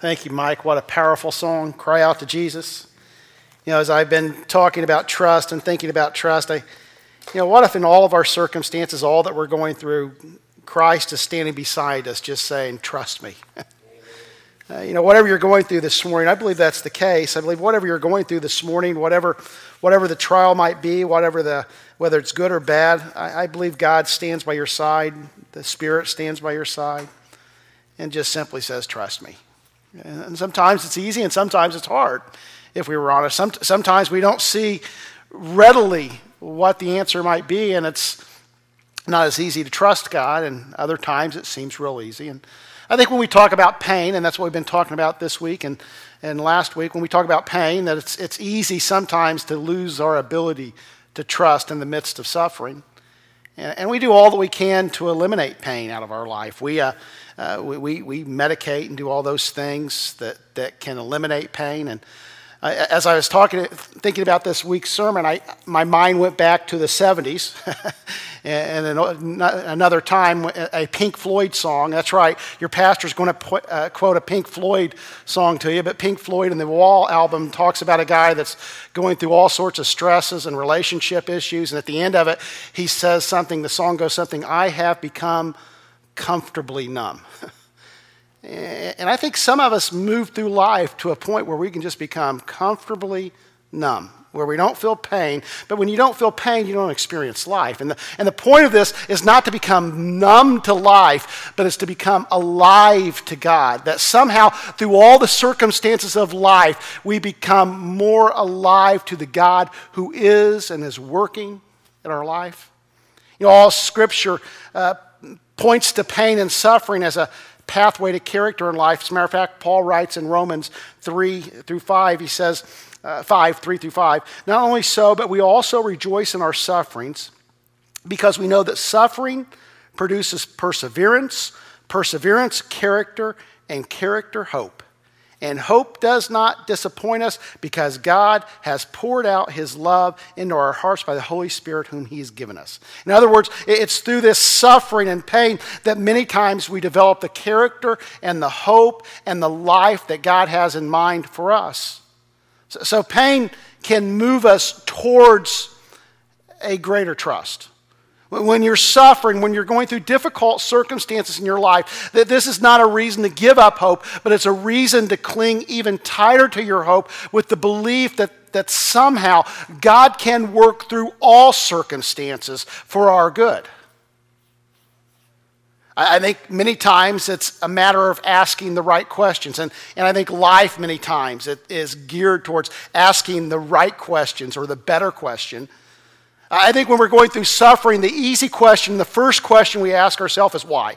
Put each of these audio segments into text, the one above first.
Thank you, Mike. What a powerful song. Cry out to Jesus. You know, as I've been talking about trust and thinking about trust, I, you know, what if in all of our circumstances, all that we're going through, Christ is standing beside us, just saying, Trust me. uh, you know, whatever you're going through this morning, I believe that's the case. I believe whatever you're going through this morning, whatever, whatever the trial might be, whatever the, whether it's good or bad, I, I believe God stands by your side. The Spirit stands by your side and just simply says, Trust me. And sometimes it's easy and sometimes it's hard, if we were honest. Sometimes we don't see readily what the answer might be, and it's not as easy to trust God, and other times it seems real easy. And I think when we talk about pain, and that's what we've been talking about this week and, and last week, when we talk about pain, that it's, it's easy sometimes to lose our ability to trust in the midst of suffering. And, we do all that we can to eliminate pain out of our life. We, uh, uh, we, we, we, medicate and do all those things that, that can eliminate pain. And I, as I was talking, thinking about this week's sermon, I, my mind went back to the 70s. and then another time, a Pink Floyd song. That's right, your pastor's going to put, uh, quote a Pink Floyd song to you, but Pink Floyd in the Wall album talks about a guy that's going through all sorts of stresses and relationship issues. And at the end of it, he says something, the song goes something, I have become comfortably numb. and I think some of us move through life to a point where we can just become comfortably numb, where we don't feel pain. But when you don't feel pain, you don't experience life. And the, and the point of this is not to become numb to life, but it's to become alive to God. That somehow, through all the circumstances of life, we become more alive to the God who is and is working in our life. You know, all scripture uh, points to pain and suffering as a pathway to character in life. As a matter of fact, Paul writes in Romans 3 through 5, he says, uh, 5, 3 through 5, not only so, but we also rejoice in our sufferings because we know that suffering produces perseverance, perseverance, character, and character, hope. And hope does not disappoint us because God has poured out his love into our hearts by the Holy Spirit, whom he has given us. In other words, it's through this suffering and pain that many times we develop the character and the hope and the life that God has in mind for us. So, pain can move us towards a greater trust. When you're suffering, when you're going through difficult circumstances in your life, that this is not a reason to give up hope, but it's a reason to cling even tighter to your hope with the belief that, that somehow God can work through all circumstances for our good. I think many times it's a matter of asking the right questions. And, and I think life, many times, it is geared towards asking the right questions or the better question I think when we're going through suffering, the easy question, the first question we ask ourselves is why?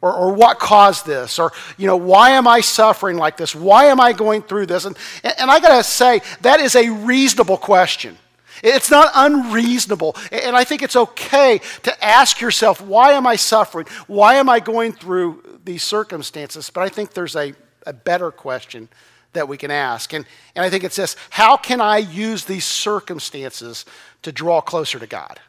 Or, or what caused this? Or, you know, why am I suffering like this? Why am I going through this? And, and I got to say, that is a reasonable question. It's not unreasonable. And I think it's okay to ask yourself, why am I suffering? Why am I going through these circumstances? But I think there's a, a better question that we can ask. And, and I think it's this how can I use these circumstances to draw closer to God.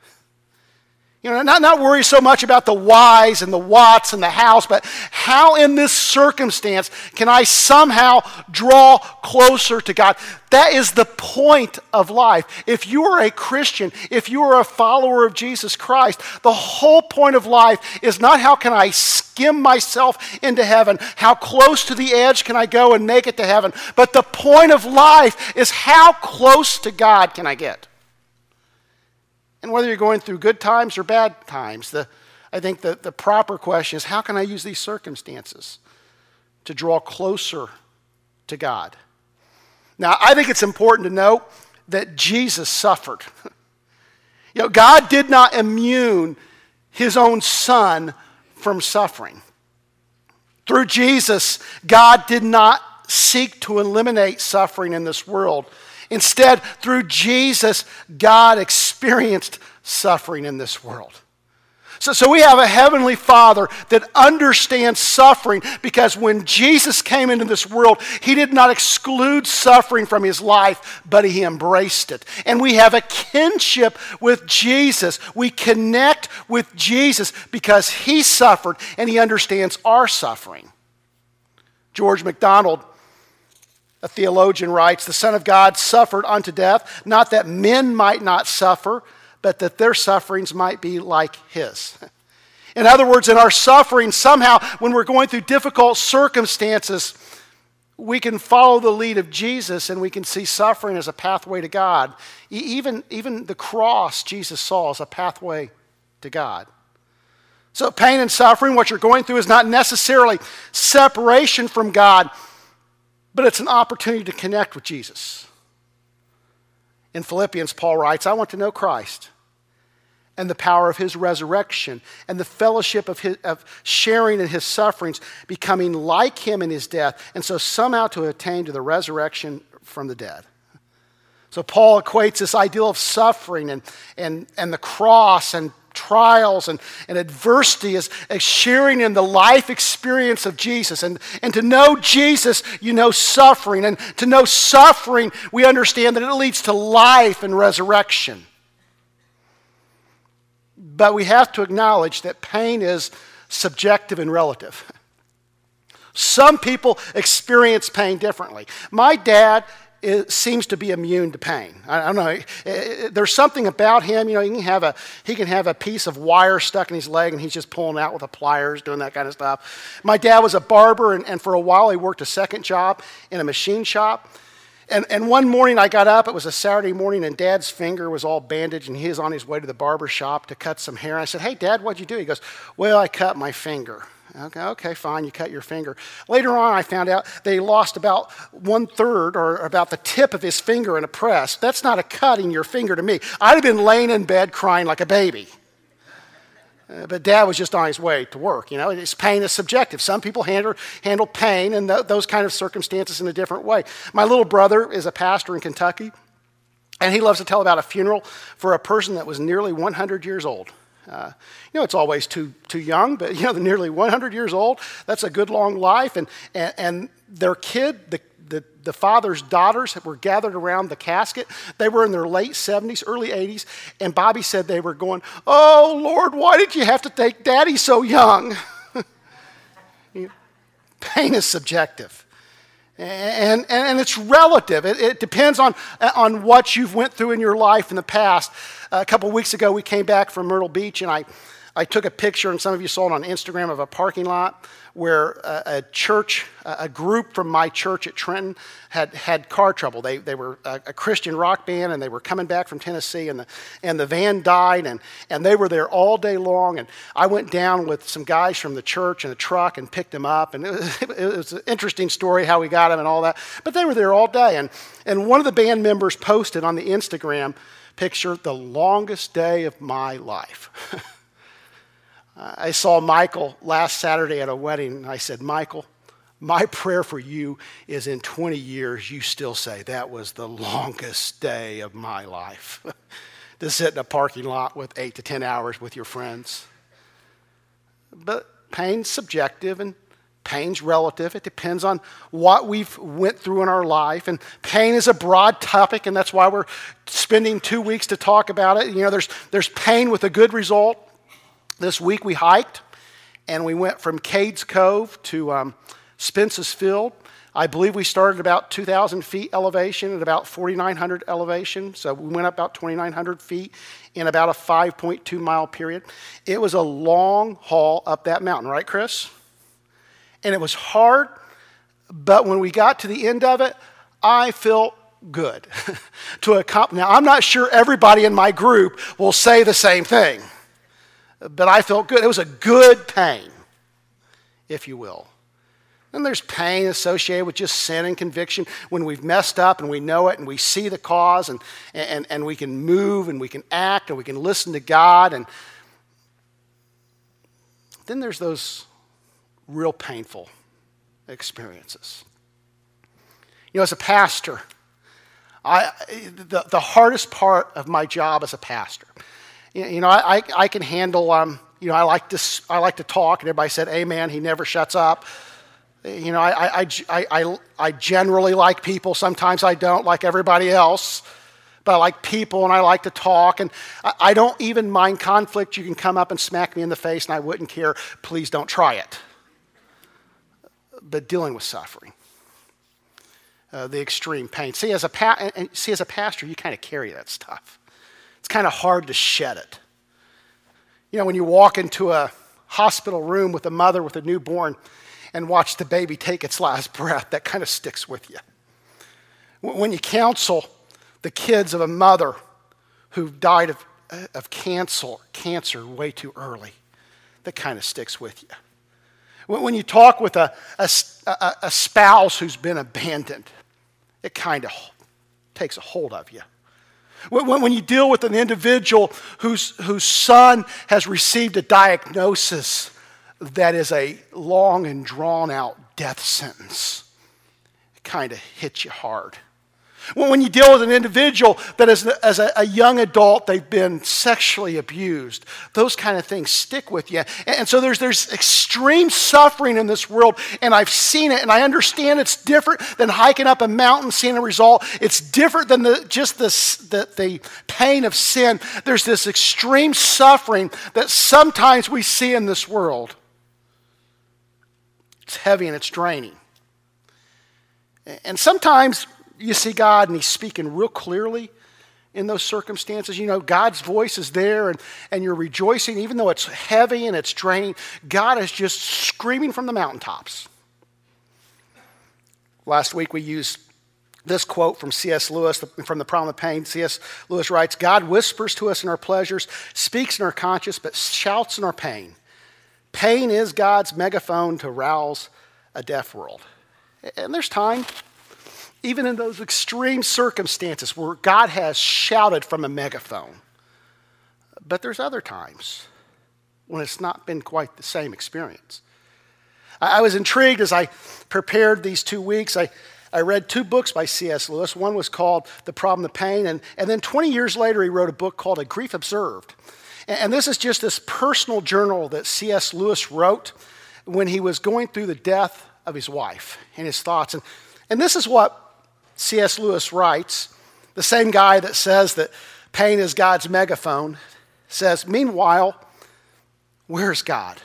You know, not, not worry so much about the whys and the whats and the hows, but how in this circumstance can I somehow draw closer to God? That is the point of life. If you are a Christian, if you are a follower of Jesus Christ, the whole point of life is not how can I skim myself into heaven, how close to the edge can I go and make it to heaven, but the point of life is how close to God can I get? And whether you're going through good times or bad times, the, I think the, the proper question is how can I use these circumstances to draw closer to God? Now, I think it's important to note that Jesus suffered. you know, God did not immune his own son from suffering. Through Jesus, God did not seek to eliminate suffering in this world. Instead, through Jesus, God experienced suffering in this world. So, so we have a heavenly Father that understands suffering because when Jesus came into this world, he did not exclude suffering from his life, but he embraced it. And we have a kinship with Jesus. We connect with Jesus because he suffered and he understands our suffering. George MacDonald, a theologian, writes The Son of God suffered unto death, not that men might not suffer, but that their sufferings might be like his. In other words, in our suffering, somehow, when we're going through difficult circumstances, we can follow the lead of Jesus and we can see suffering as a pathway to God. Even, even the cross Jesus saw as a pathway to God. So, pain and suffering, what you're going through, is not necessarily separation from God, but it's an opportunity to connect with Jesus. In Philippians, Paul writes, I want to know Christ and the power of his resurrection and the fellowship of, his, of sharing in his sufferings, becoming like him in his death, and so somehow to attain to the resurrection from the dead. So Paul equates this ideal of suffering and, and, and the cross and trials and, and adversity as, as sharing in the life experience of Jesus. And, and to know Jesus, you know suffering. And to know suffering, we understand that it leads to life and resurrection. But we have to acknowledge that pain is subjective and relative. Some people experience pain differently. My dad seems to be immune to pain. I, don't know. There's something about him. You know, he can have a he can have a piece of wire stuck in his leg, and he's just pulling out with the pliers, doing that kind of stuff. My dad was a barber, and, and for a while he worked a second job in a machine shop. And, and one morning I got up, it was a Saturday morning, and dad's finger was all bandaged, and he was on his way to the barber shop to cut some hair. I said, Hey, dad, what'd you do? He goes, Well, I cut my finger. Okay, okay, fine, you cut your finger. Later on, I found out they lost about one third or about the tip of his finger in a press. That's not a cut in your finger to me. I'd have been laying in bed crying like a baby. Uh, but dad was just on his way to work. You know, his pain is subjective. Some people handle, handle pain and th- those kind of circumstances in a different way. My little brother is a pastor in Kentucky, and he loves to tell about a funeral for a person that was nearly 100 years old. Uh, you know, it's always too, too young, but, you know, they're nearly 100 years old. That's a good long life. And, and, and their kid, the the, the father's daughters were gathered around the casket. They were in their late 70s, early 80s, and Bobby said they were going, Oh, Lord, why did you have to take daddy so young? Pain is subjective. And, and, and it's relative. It, it, depends on, on what you've went through in your life in the past. a couple weeks ago, we came back from Myrtle Beach, and I, I took a picture, and some of you saw it on Instagram, of a parking lot where a, a church, a group from my church at Trenton, had had car trouble. They, they were a, a, Christian rock band, and they were coming back from Tennessee, and the, and the van died, and, and they were there all day long. And I went down with some guys from the church in a truck and picked them up. And it was, it was an interesting story how we got them and all that. But they were there all day. And, and one of the band members posted on the Instagram picture, the longest day of my life. I saw Michael last Saturday at a wedding. And I said, Michael, my prayer for you is in 20 years, you still say, that was the longest day of my life. to sit in a parking lot with eight to 10 hours with your friends. But pain's subjective and pain's relative. It depends on what we've went through in our life. And pain is a broad topic, and that's why we're spending two weeks to talk about it. You know, there's, there's pain with a good result this week we hiked and we went from Cades Cove to um, Spence's Field. I believe we started about 2,000 feet elevation at about 4,900 elevation. So we went up about 2,900 feet in about a 5.2 mile period. It was a long haul up that mountain, right, Chris? And it was hard, but when we got to the end of it, I felt good to accomplish. Now, I'm not sure everybody in my group will say the same thing but I felt good. It was a good pain, if you will. And there's pain associated with just sin and conviction when we've messed up and we know it and we see the cause and, and, and we can move and we can act and we can listen to God. And then there's those real painful experiences. You know, as a pastor, I, the, the hardest part of my job as a pastor you know, I, I can handle, um, you know, I like, to, I like to talk, and everybody said, Amen, he never shuts up. You know, I, I, I, I, generally like people. Sometimes I don't, like everybody else. But I like people and I like to talk. And I, don't even mind conflict. You can come up and smack me in the face, and I wouldn't care. Please don't try it. but dealing with suffering, uh, the extreme pain. See, as a pa- and see, as a pastor, you kind of carry that stuff. It's kind of hard to shed it. You know, when you walk into a hospital room with a mother with a newborn and watch the baby take its last breath, that kind of sticks with you. When you counsel the kids of a mother who died of, of cancer, cancer way too early, that kind of sticks with you. When you talk with a, a, a spouse who's been abandoned, it kind of takes a hold of you. When, you deal with an individual whose, whose son has received a diagnosis that is a long and drawn out death sentence, it kind of hits you hard. When you deal with an individual that as, a, a, young adult they've been sexually abused, those kind of things stick with you. And, and so there's, there's extreme suffering in this world, and I've seen it, and I understand it's different than hiking up a mountain, seeing a result. It's different than the, just this, the, the pain of sin. There's this extreme suffering that sometimes we see in this world. It's heavy and it's draining. And sometimes you see God and He's speaking real clearly in those circumstances. You know, God's voice is there and, and you're rejoicing, even though it's heavy and it's draining. God is just screaming from the mountaintops. Last week we used this quote from C.S. Lewis from The Problem of Pain. C.S. Lewis writes God whispers to us in our pleasures, speaks in our conscience, but shouts in our pain. Pain is God's megaphone to rouse a deaf world. And there's time even in those extreme circumstances where God has shouted from a megaphone. But there's other times when it's not been quite the same experience. I was intrigued as I prepared these two weeks. I, I read two books by C.S. Lewis. One was called The Problem of Pain, and, and then 20 years later, he wrote a book called A Grief Observed. And, and this is just this personal journal that C.S. Lewis wrote when he was going through the death of his wife and his thoughts. And, and this is what C.S. Lewis writes, the same guy that says that pain is God's megaphone, says, Meanwhile, where's God?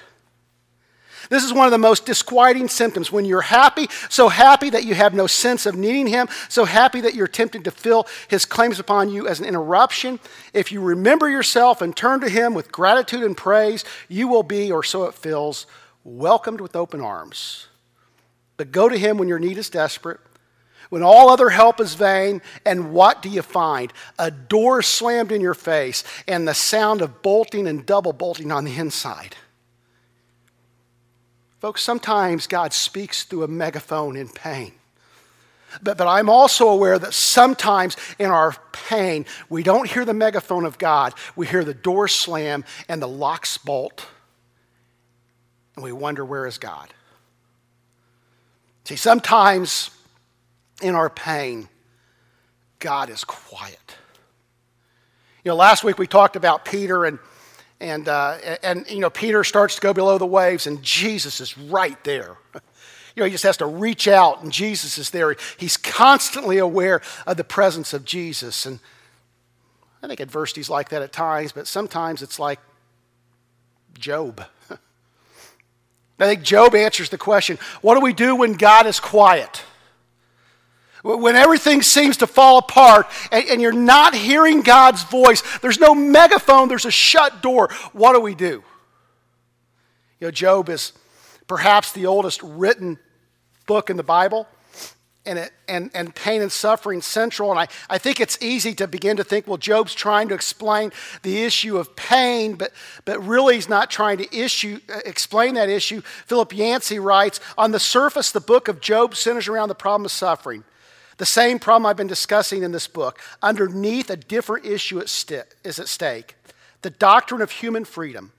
This is one of the most disquieting symptoms when you're happy, so happy that you have no sense of needing Him, so happy that you're tempted to fill His claims upon you as an interruption. If you remember yourself and turn to Him with gratitude and praise, you will be, or so it feels, welcomed with open arms. But go to Him when your need is desperate when all other help is vain, and what do you find? A door slammed in your face and the sound of bolting and double bolting on the inside. Folks, sometimes God speaks through a megaphone in pain. But, but I'm also aware that sometimes in our pain, we don't hear the megaphone of God. We hear the door slam and the locks bolt. And we wonder, where is God? See, sometimes in our pain, God is quiet. You know, last week we talked about Peter and and uh, and you know Peter starts to go below the waves and Jesus is right there. You know, he just has to reach out and Jesus is there. He's constantly aware of the presence of Jesus. And I think adversity's like that at times, but sometimes it's like Job. I think Job answers the question what do we do when God is quiet? When everything seems to fall apart and, and, you're not hearing God's voice, there's no megaphone, there's a shut door, what do we do? You know, Job is perhaps the oldest written book in the Bible. And, and, and pain and suffering central. And I, I think it's easy to begin to think, well, Job's trying to explain the issue of pain, but, but really he's not trying to issue, uh, explain that issue. Philip Yancey writes On the surface, the book of Job centers around the problem of suffering. The same problem I've been discussing in this book. Underneath, a different issue is at stake the doctrine of human freedom.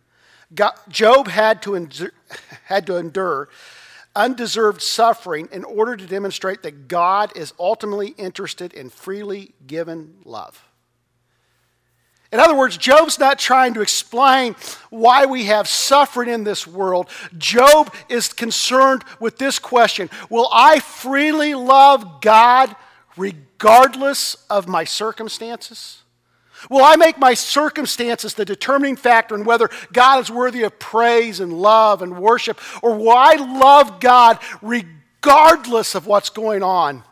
God, Job had to, endure, had to endure undeserved suffering in order to demonstrate that God is ultimately interested in freely given love. In other words, Job's not trying to explain why we have suffering in this world. Job is concerned with this question Will I freely love God regardless of my circumstances? Will I make my circumstances the determining factor in whether God is worthy of praise and love and worship? Or will I love God regardless of what's going on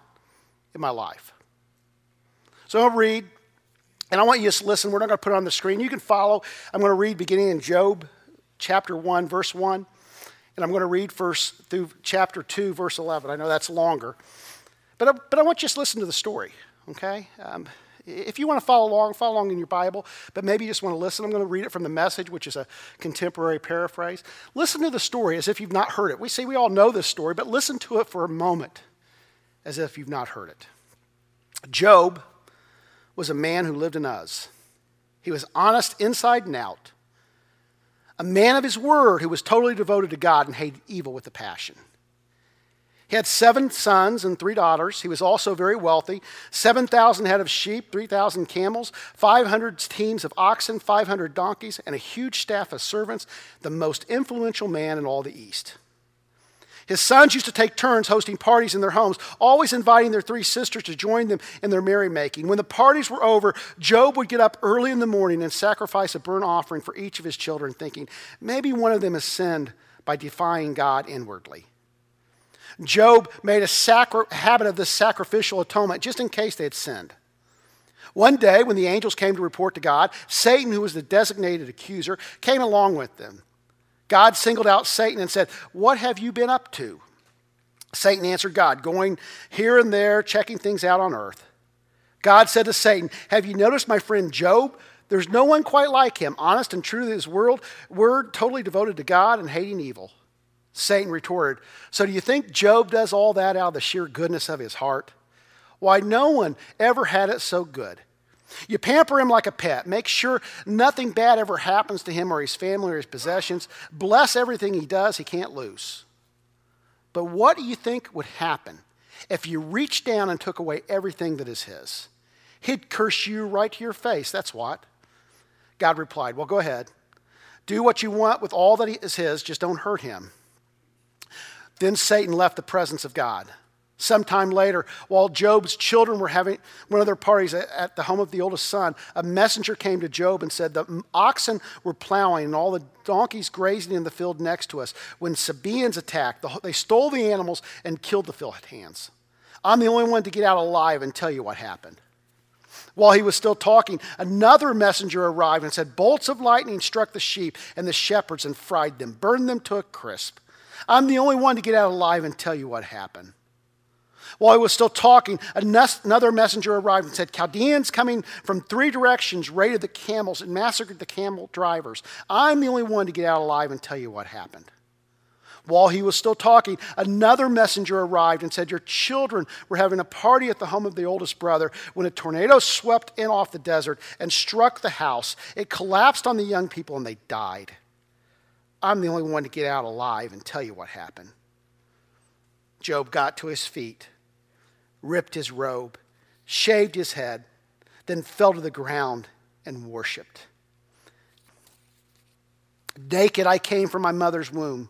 in my life? So I'll read, and I want you to listen. We're not going to put it on the screen. You can follow. I'm going to read beginning in Job chapter 1, verse 1. And I'm going to read first through chapter 2, verse 11. I know that's longer. But I, but I want you to listen to the story, okay? Um, if you want to follow along, follow along in your Bible, but maybe you just want to listen. I'm going to read it from the message, which is a contemporary paraphrase. Listen to the story as if you've not heard it. We say we all know this story, but listen to it for a moment as if you've not heard it. Job was a man who lived in Uz. He was honest inside and out, a man of his word who was totally devoted to God and hated evil with a passion. He had seven sons and three daughters. He was also very wealthy 7,000 head of sheep, 3,000 camels, 500 teams of oxen, 500 donkeys, and a huge staff of servants, the most influential man in all the East. His sons used to take turns hosting parties in their homes, always inviting their three sisters to join them in their merrymaking. When the parties were over, Job would get up early in the morning and sacrifice a burnt offering for each of his children, thinking, maybe one of them has sinned by defying God inwardly. Job made a sacri- habit of this sacrificial atonement just in case they had sinned. One day, when the angels came to report to God, Satan, who was the designated accuser, came along with them. God singled out Satan and said, What have you been up to? Satan answered God, going here and there, checking things out on earth. God said to Satan, Have you noticed my friend Job? There's no one quite like him, honest and true to his world, word, totally devoted to God and hating evil. Satan retorted, So do you think Job does all that out of the sheer goodness of his heart? Why, no one ever had it so good. You pamper him like a pet. Make sure nothing bad ever happens to him or his family or his possessions. Bless everything he does, he can't lose. But what do you think would happen if you reached down and took away everything that is his? He'd curse you right to your face. That's what. God replied, Well, go ahead. Do what you want with all that is his, just don't hurt him. Then Satan left the presence of God. Sometime later, while Job's children were having one of their parties at the home of the oldest son, a messenger came to Job and said, The oxen were plowing and all the donkeys grazing in the field next to us. When Sabaeans attacked, they stole the animals and killed the field hands. I'm the only one to get out alive and tell you what happened. While he was still talking, another messenger arrived and said, Bolts of lightning struck the sheep and the shepherds and fried them, burned them to a crisp. I'm the only one to get out alive and tell you what happened. While he was still talking, another messenger arrived and said, Chaldeans coming from three directions raided the camels and massacred the camel drivers. I'm the only one to get out alive and tell you what happened. While he was still talking, another messenger arrived and said, Your children were having a party at the home of the oldest brother when a tornado swept in off the desert and struck the house. It collapsed on the young people and they died. I'm the only one to get out alive and tell you what happened. Job got to his feet, ripped his robe, shaved his head, then fell to the ground and worshiped. Naked I came from my mother's womb.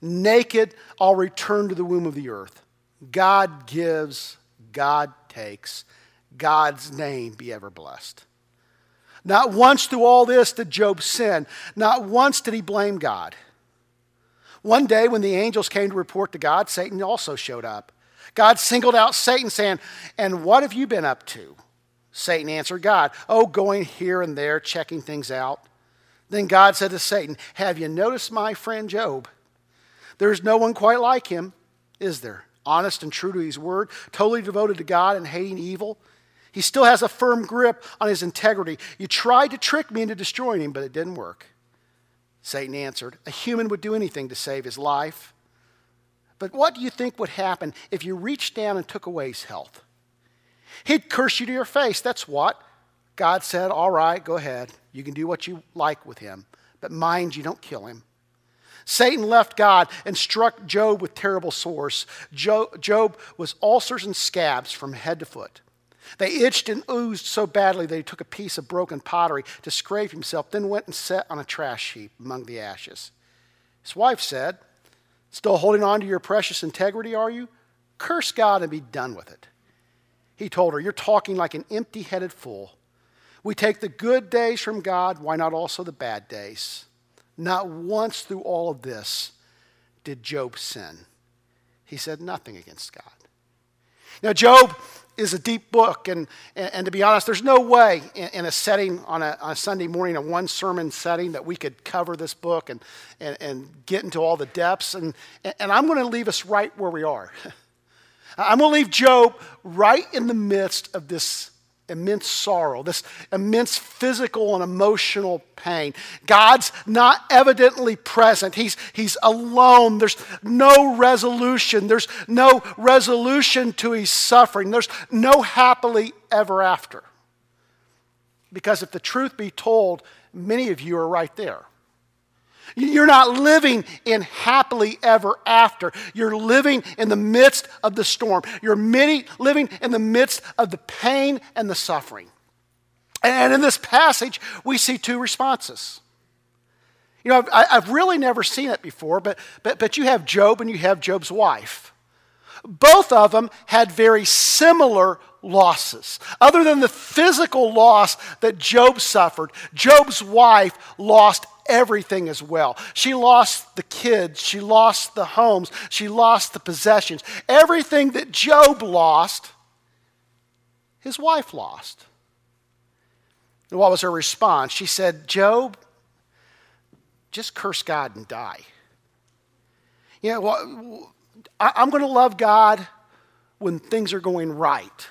Naked I'll return to the womb of the earth. God gives, God takes. God's name be ever blessed. Not once through all this did Job sin. Not once did he blame God. One day, when the angels came to report to God, Satan also showed up. God singled out Satan, saying, And what have you been up to? Satan answered God, Oh, going here and there, checking things out. Then God said to Satan, Have you noticed my friend Job? There's no one quite like him, is there? Honest and true to his word, totally devoted to God and hating evil. He still has a firm grip on his integrity. You tried to trick me into destroying him, but it didn't work. Satan answered, A human would do anything to save his life. But what do you think would happen if you reached down and took away his health? He'd curse you to your face. That's what. God said, All right, go ahead. You can do what you like with him. But mind you, don't kill him. Satan left God and struck Job with terrible sores. Job was ulcers and scabs from head to foot. They itched and oozed so badly that he took a piece of broken pottery to scrape himself, then went and sat on a trash heap among the ashes. His wife said, Still holding on to your precious integrity, are you? Curse God and be done with it. He told her, You're talking like an empty headed fool. We take the good days from God, why not also the bad days? Not once through all of this did Job sin. He said nothing against God. Now, Job is a deep book, and, and, and to be honest, there's no way in, in a setting on a, on a, Sunday morning, a one sermon setting, that we could cover this book and, and, and get into all the depths. And, and I'm going to leave us right where we are. I'm going to leave Job right in the midst of this immense sorrow, this immense physical and emotional pain. God's not evidently present. He's, he's alone. There's no resolution. There's no resolution to his suffering. There's no happily ever after. Because if the truth be told, many of you are right there. You're not living in happily ever after. You're living in the midst of the storm. You're living in the midst of the pain and the suffering. And in this passage, we see two responses. You know, I've, I've really never seen it before, but, but, but you have Job and you have Job's wife. Both of them had very similar losses. Other than the physical loss that Job suffered, Job's wife lost everything as well. She lost the kids, she lost the homes, she lost the possessions. Everything that Job lost, his wife lost. And what was her response? She said, Job, just curse God and die. You know, well, I'm going to love God when things are going right.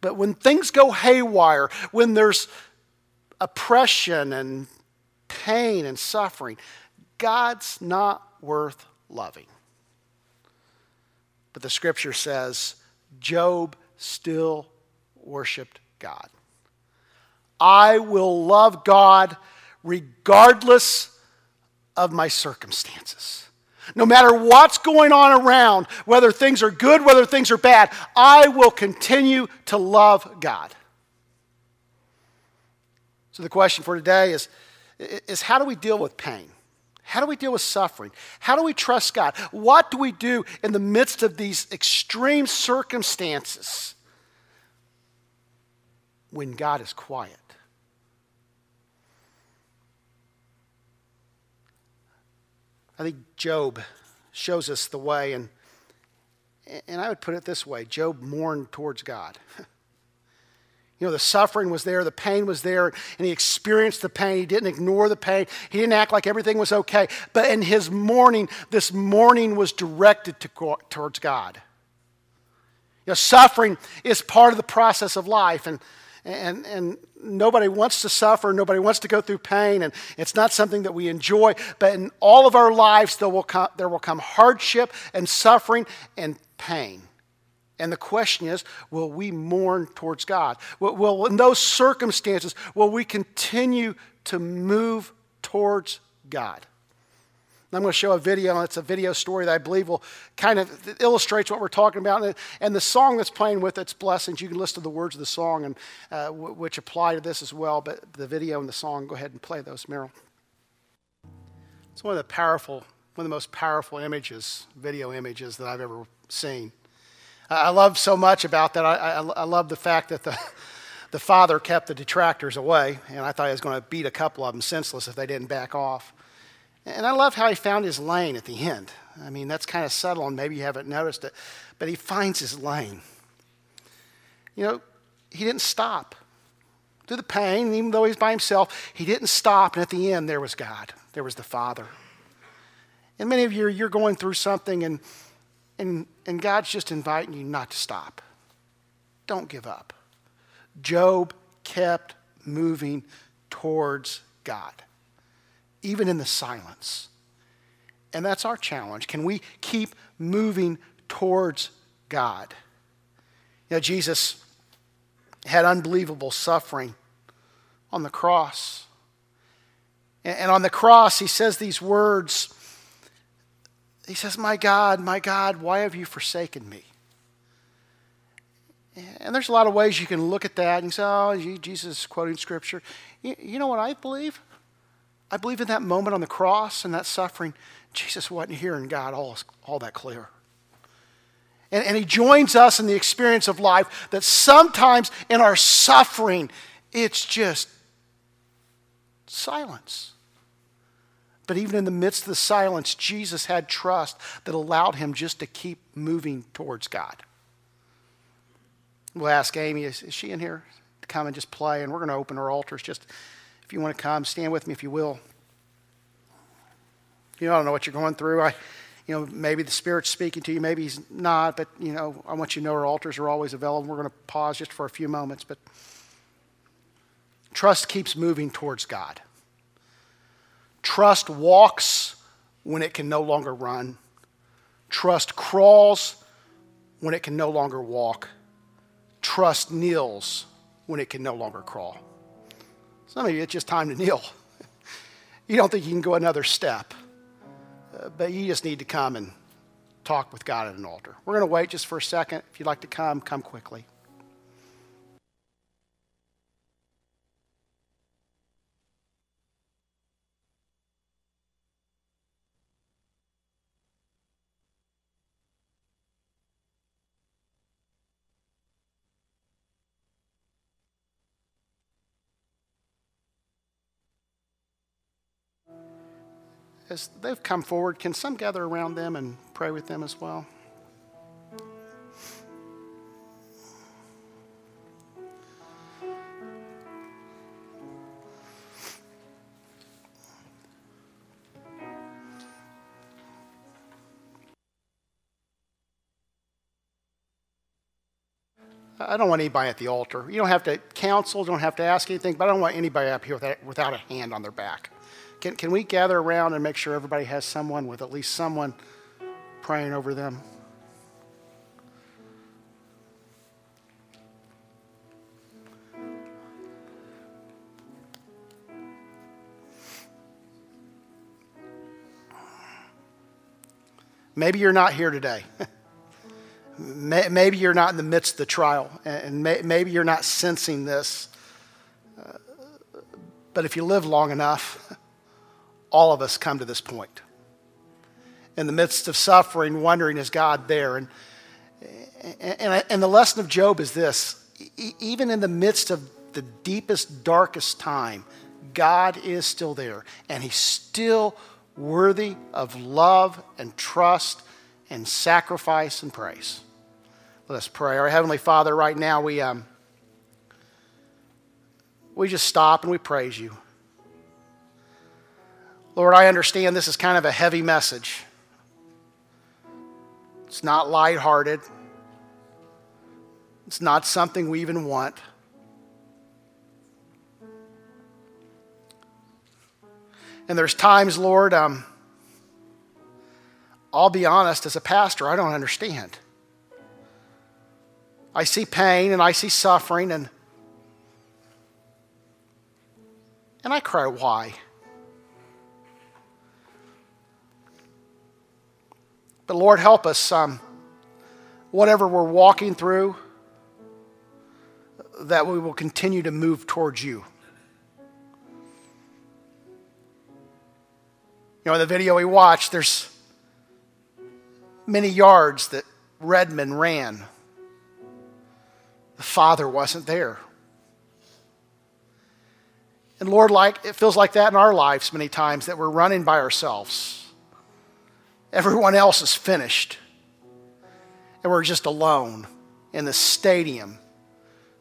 But when things go haywire, when there's oppression and pain and suffering, God's not worth loving. But the scripture says Job still worshiped God. I will love God regardless of my circumstances. No matter what's going on around, whether things are good, whether things are bad, I will continue to love God. So the question for today is is how do we deal with pain? How do we deal with suffering? How do we trust God? What do we do in the midst of these extreme circumstances when God is quiet? I think Job shows us the way, and, and I would put it this way Job mourned towards God. You know, the suffering was there, the pain was there, and he experienced the pain. He didn't ignore the pain, he didn't act like everything was okay. But in his mourning, this mourning was directed to, towards God. You know, suffering is part of the process of life, and, and, and nobody wants to suffer, nobody wants to go through pain, and it's not something that we enjoy. But in all of our lives, there will come, there will come hardship and suffering and pain. And the question is, will we mourn towards God? Will, will, in those circumstances, will we continue to move towards God? I'm going to show a video, and it's a video story that I believe will kind of illustrates what we're talking about. And the song that's playing with its blessings, you can listen to the words of the song, and uh, w- which apply to this as well. But the video and the song, go ahead and play those, Meryl. It's one of the powerful, one of the most powerful images, video images that I've ever seen. I love so much about that. I, I, I love the fact that the, the father kept the detractors away, and I thought he was going to beat a couple of them senseless if they didn't back off. And I love how he found his lane at the end. I mean, that's kind of subtle, and maybe you haven't noticed it, but he finds his lane. You know, he didn't stop through the pain, even though he's by himself, he didn't stop, and at the end, there was God, there was the Father. And many of you, you're going through something, and and, and God's just inviting you not to stop. Don't give up. Job kept moving towards God, even in the silence. And that's our challenge. Can we keep moving towards God? You know, Jesus had unbelievable suffering on the cross. And on the cross, he says these words he says, My God, my God, why have you forsaken me? And there's a lot of ways you can look at that and say, Oh, Jesus is quoting scripture. You know what I believe? I believe in that moment on the cross and that suffering, Jesus wasn't hearing God all, all that clear. And, and he joins us in the experience of life that sometimes in our suffering, it's just silence. But even in the midst of the silence, Jesus had trust that allowed him just to keep moving towards God. We'll ask Amy, is, she in here? To come and just play, and we're going to open our altars. Just if you want to come, stand with me if you will. You know, I don't know what you're going through. I, you know, maybe the Spirit's speaking to you, maybe He's not, but, you know, I want you to know our altars are always available. We're going to pause just for a few moments, but trust keeps moving towards God. Trust walks when it can no longer run. Trust crawls when it can no longer walk. Trust kneels when it can no longer crawl. Some of you, it's just time to kneel. You don't think you can go another step, uh, but you just need to come and talk with God at an altar. We're going to wait just for a second. If you'd like to come, come quickly. As they've come forward, can some gather around them and pray with them as well? I don't want anybody at the altar. You don't have to counsel, don't have to ask anything, but I don't want anybody up here without, without a hand on their back. Can, can we gather around and make sure everybody has someone with at least someone praying over them? Maybe you're not here today. maybe you're not in the midst of the trial, and maybe you're not sensing this. Uh, but if you live long enough, all of us come to this point. In the midst of suffering, wondering, is God there? And, and, and the lesson of Job is this even in the midst of the deepest, darkest time, God is still there, and He's still worthy of love and trust and sacrifice and praise. Let us pray. Our Heavenly Father, right now we, um, we just stop and we praise you. Lord, I understand this is kind of a heavy message. It's not lighthearted. It's not something we even want. And there's times, Lord, um, I'll be honest, as a pastor, I don't understand. I see pain and I see suffering and and I cry, why? But Lord, help us, um, whatever we're walking through, that we will continue to move towards you. You know, in the video we watched, there's many yards that Redmond ran. The father wasn't there. And Lord, like it feels like that in our lives many times that we're running by ourselves. Everyone else is finished. And we're just alone in the stadium,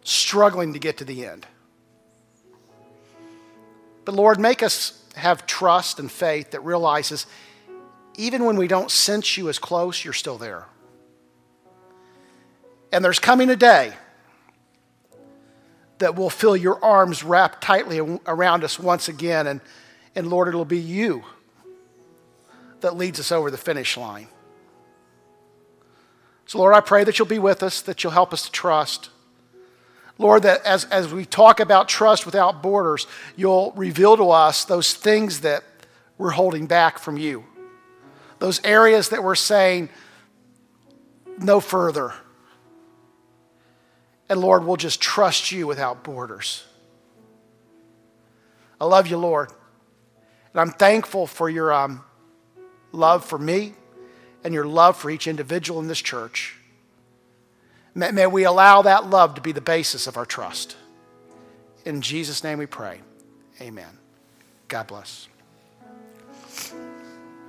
struggling to get to the end. But Lord, make us have trust and faith that realizes even when we don't sense you as close, you're still there. And there's coming a day that will feel your arms wrapped tightly around us once again. And, and Lord, it'll be you that leads us over the finish line. So, Lord, I pray that you'll be with us, that you'll help us to trust. Lord, that as, as we talk about trust without borders, you'll reveal to us those things that we're holding back from you, those areas that we're saying no further. And Lord, we'll just trust you without borders. I love you, Lord. And I'm thankful for your. Um, love for me and your love for each individual in this church. May, may we allow that love to be the basis of our trust. In Jesus' name we pray. Amen. God bless.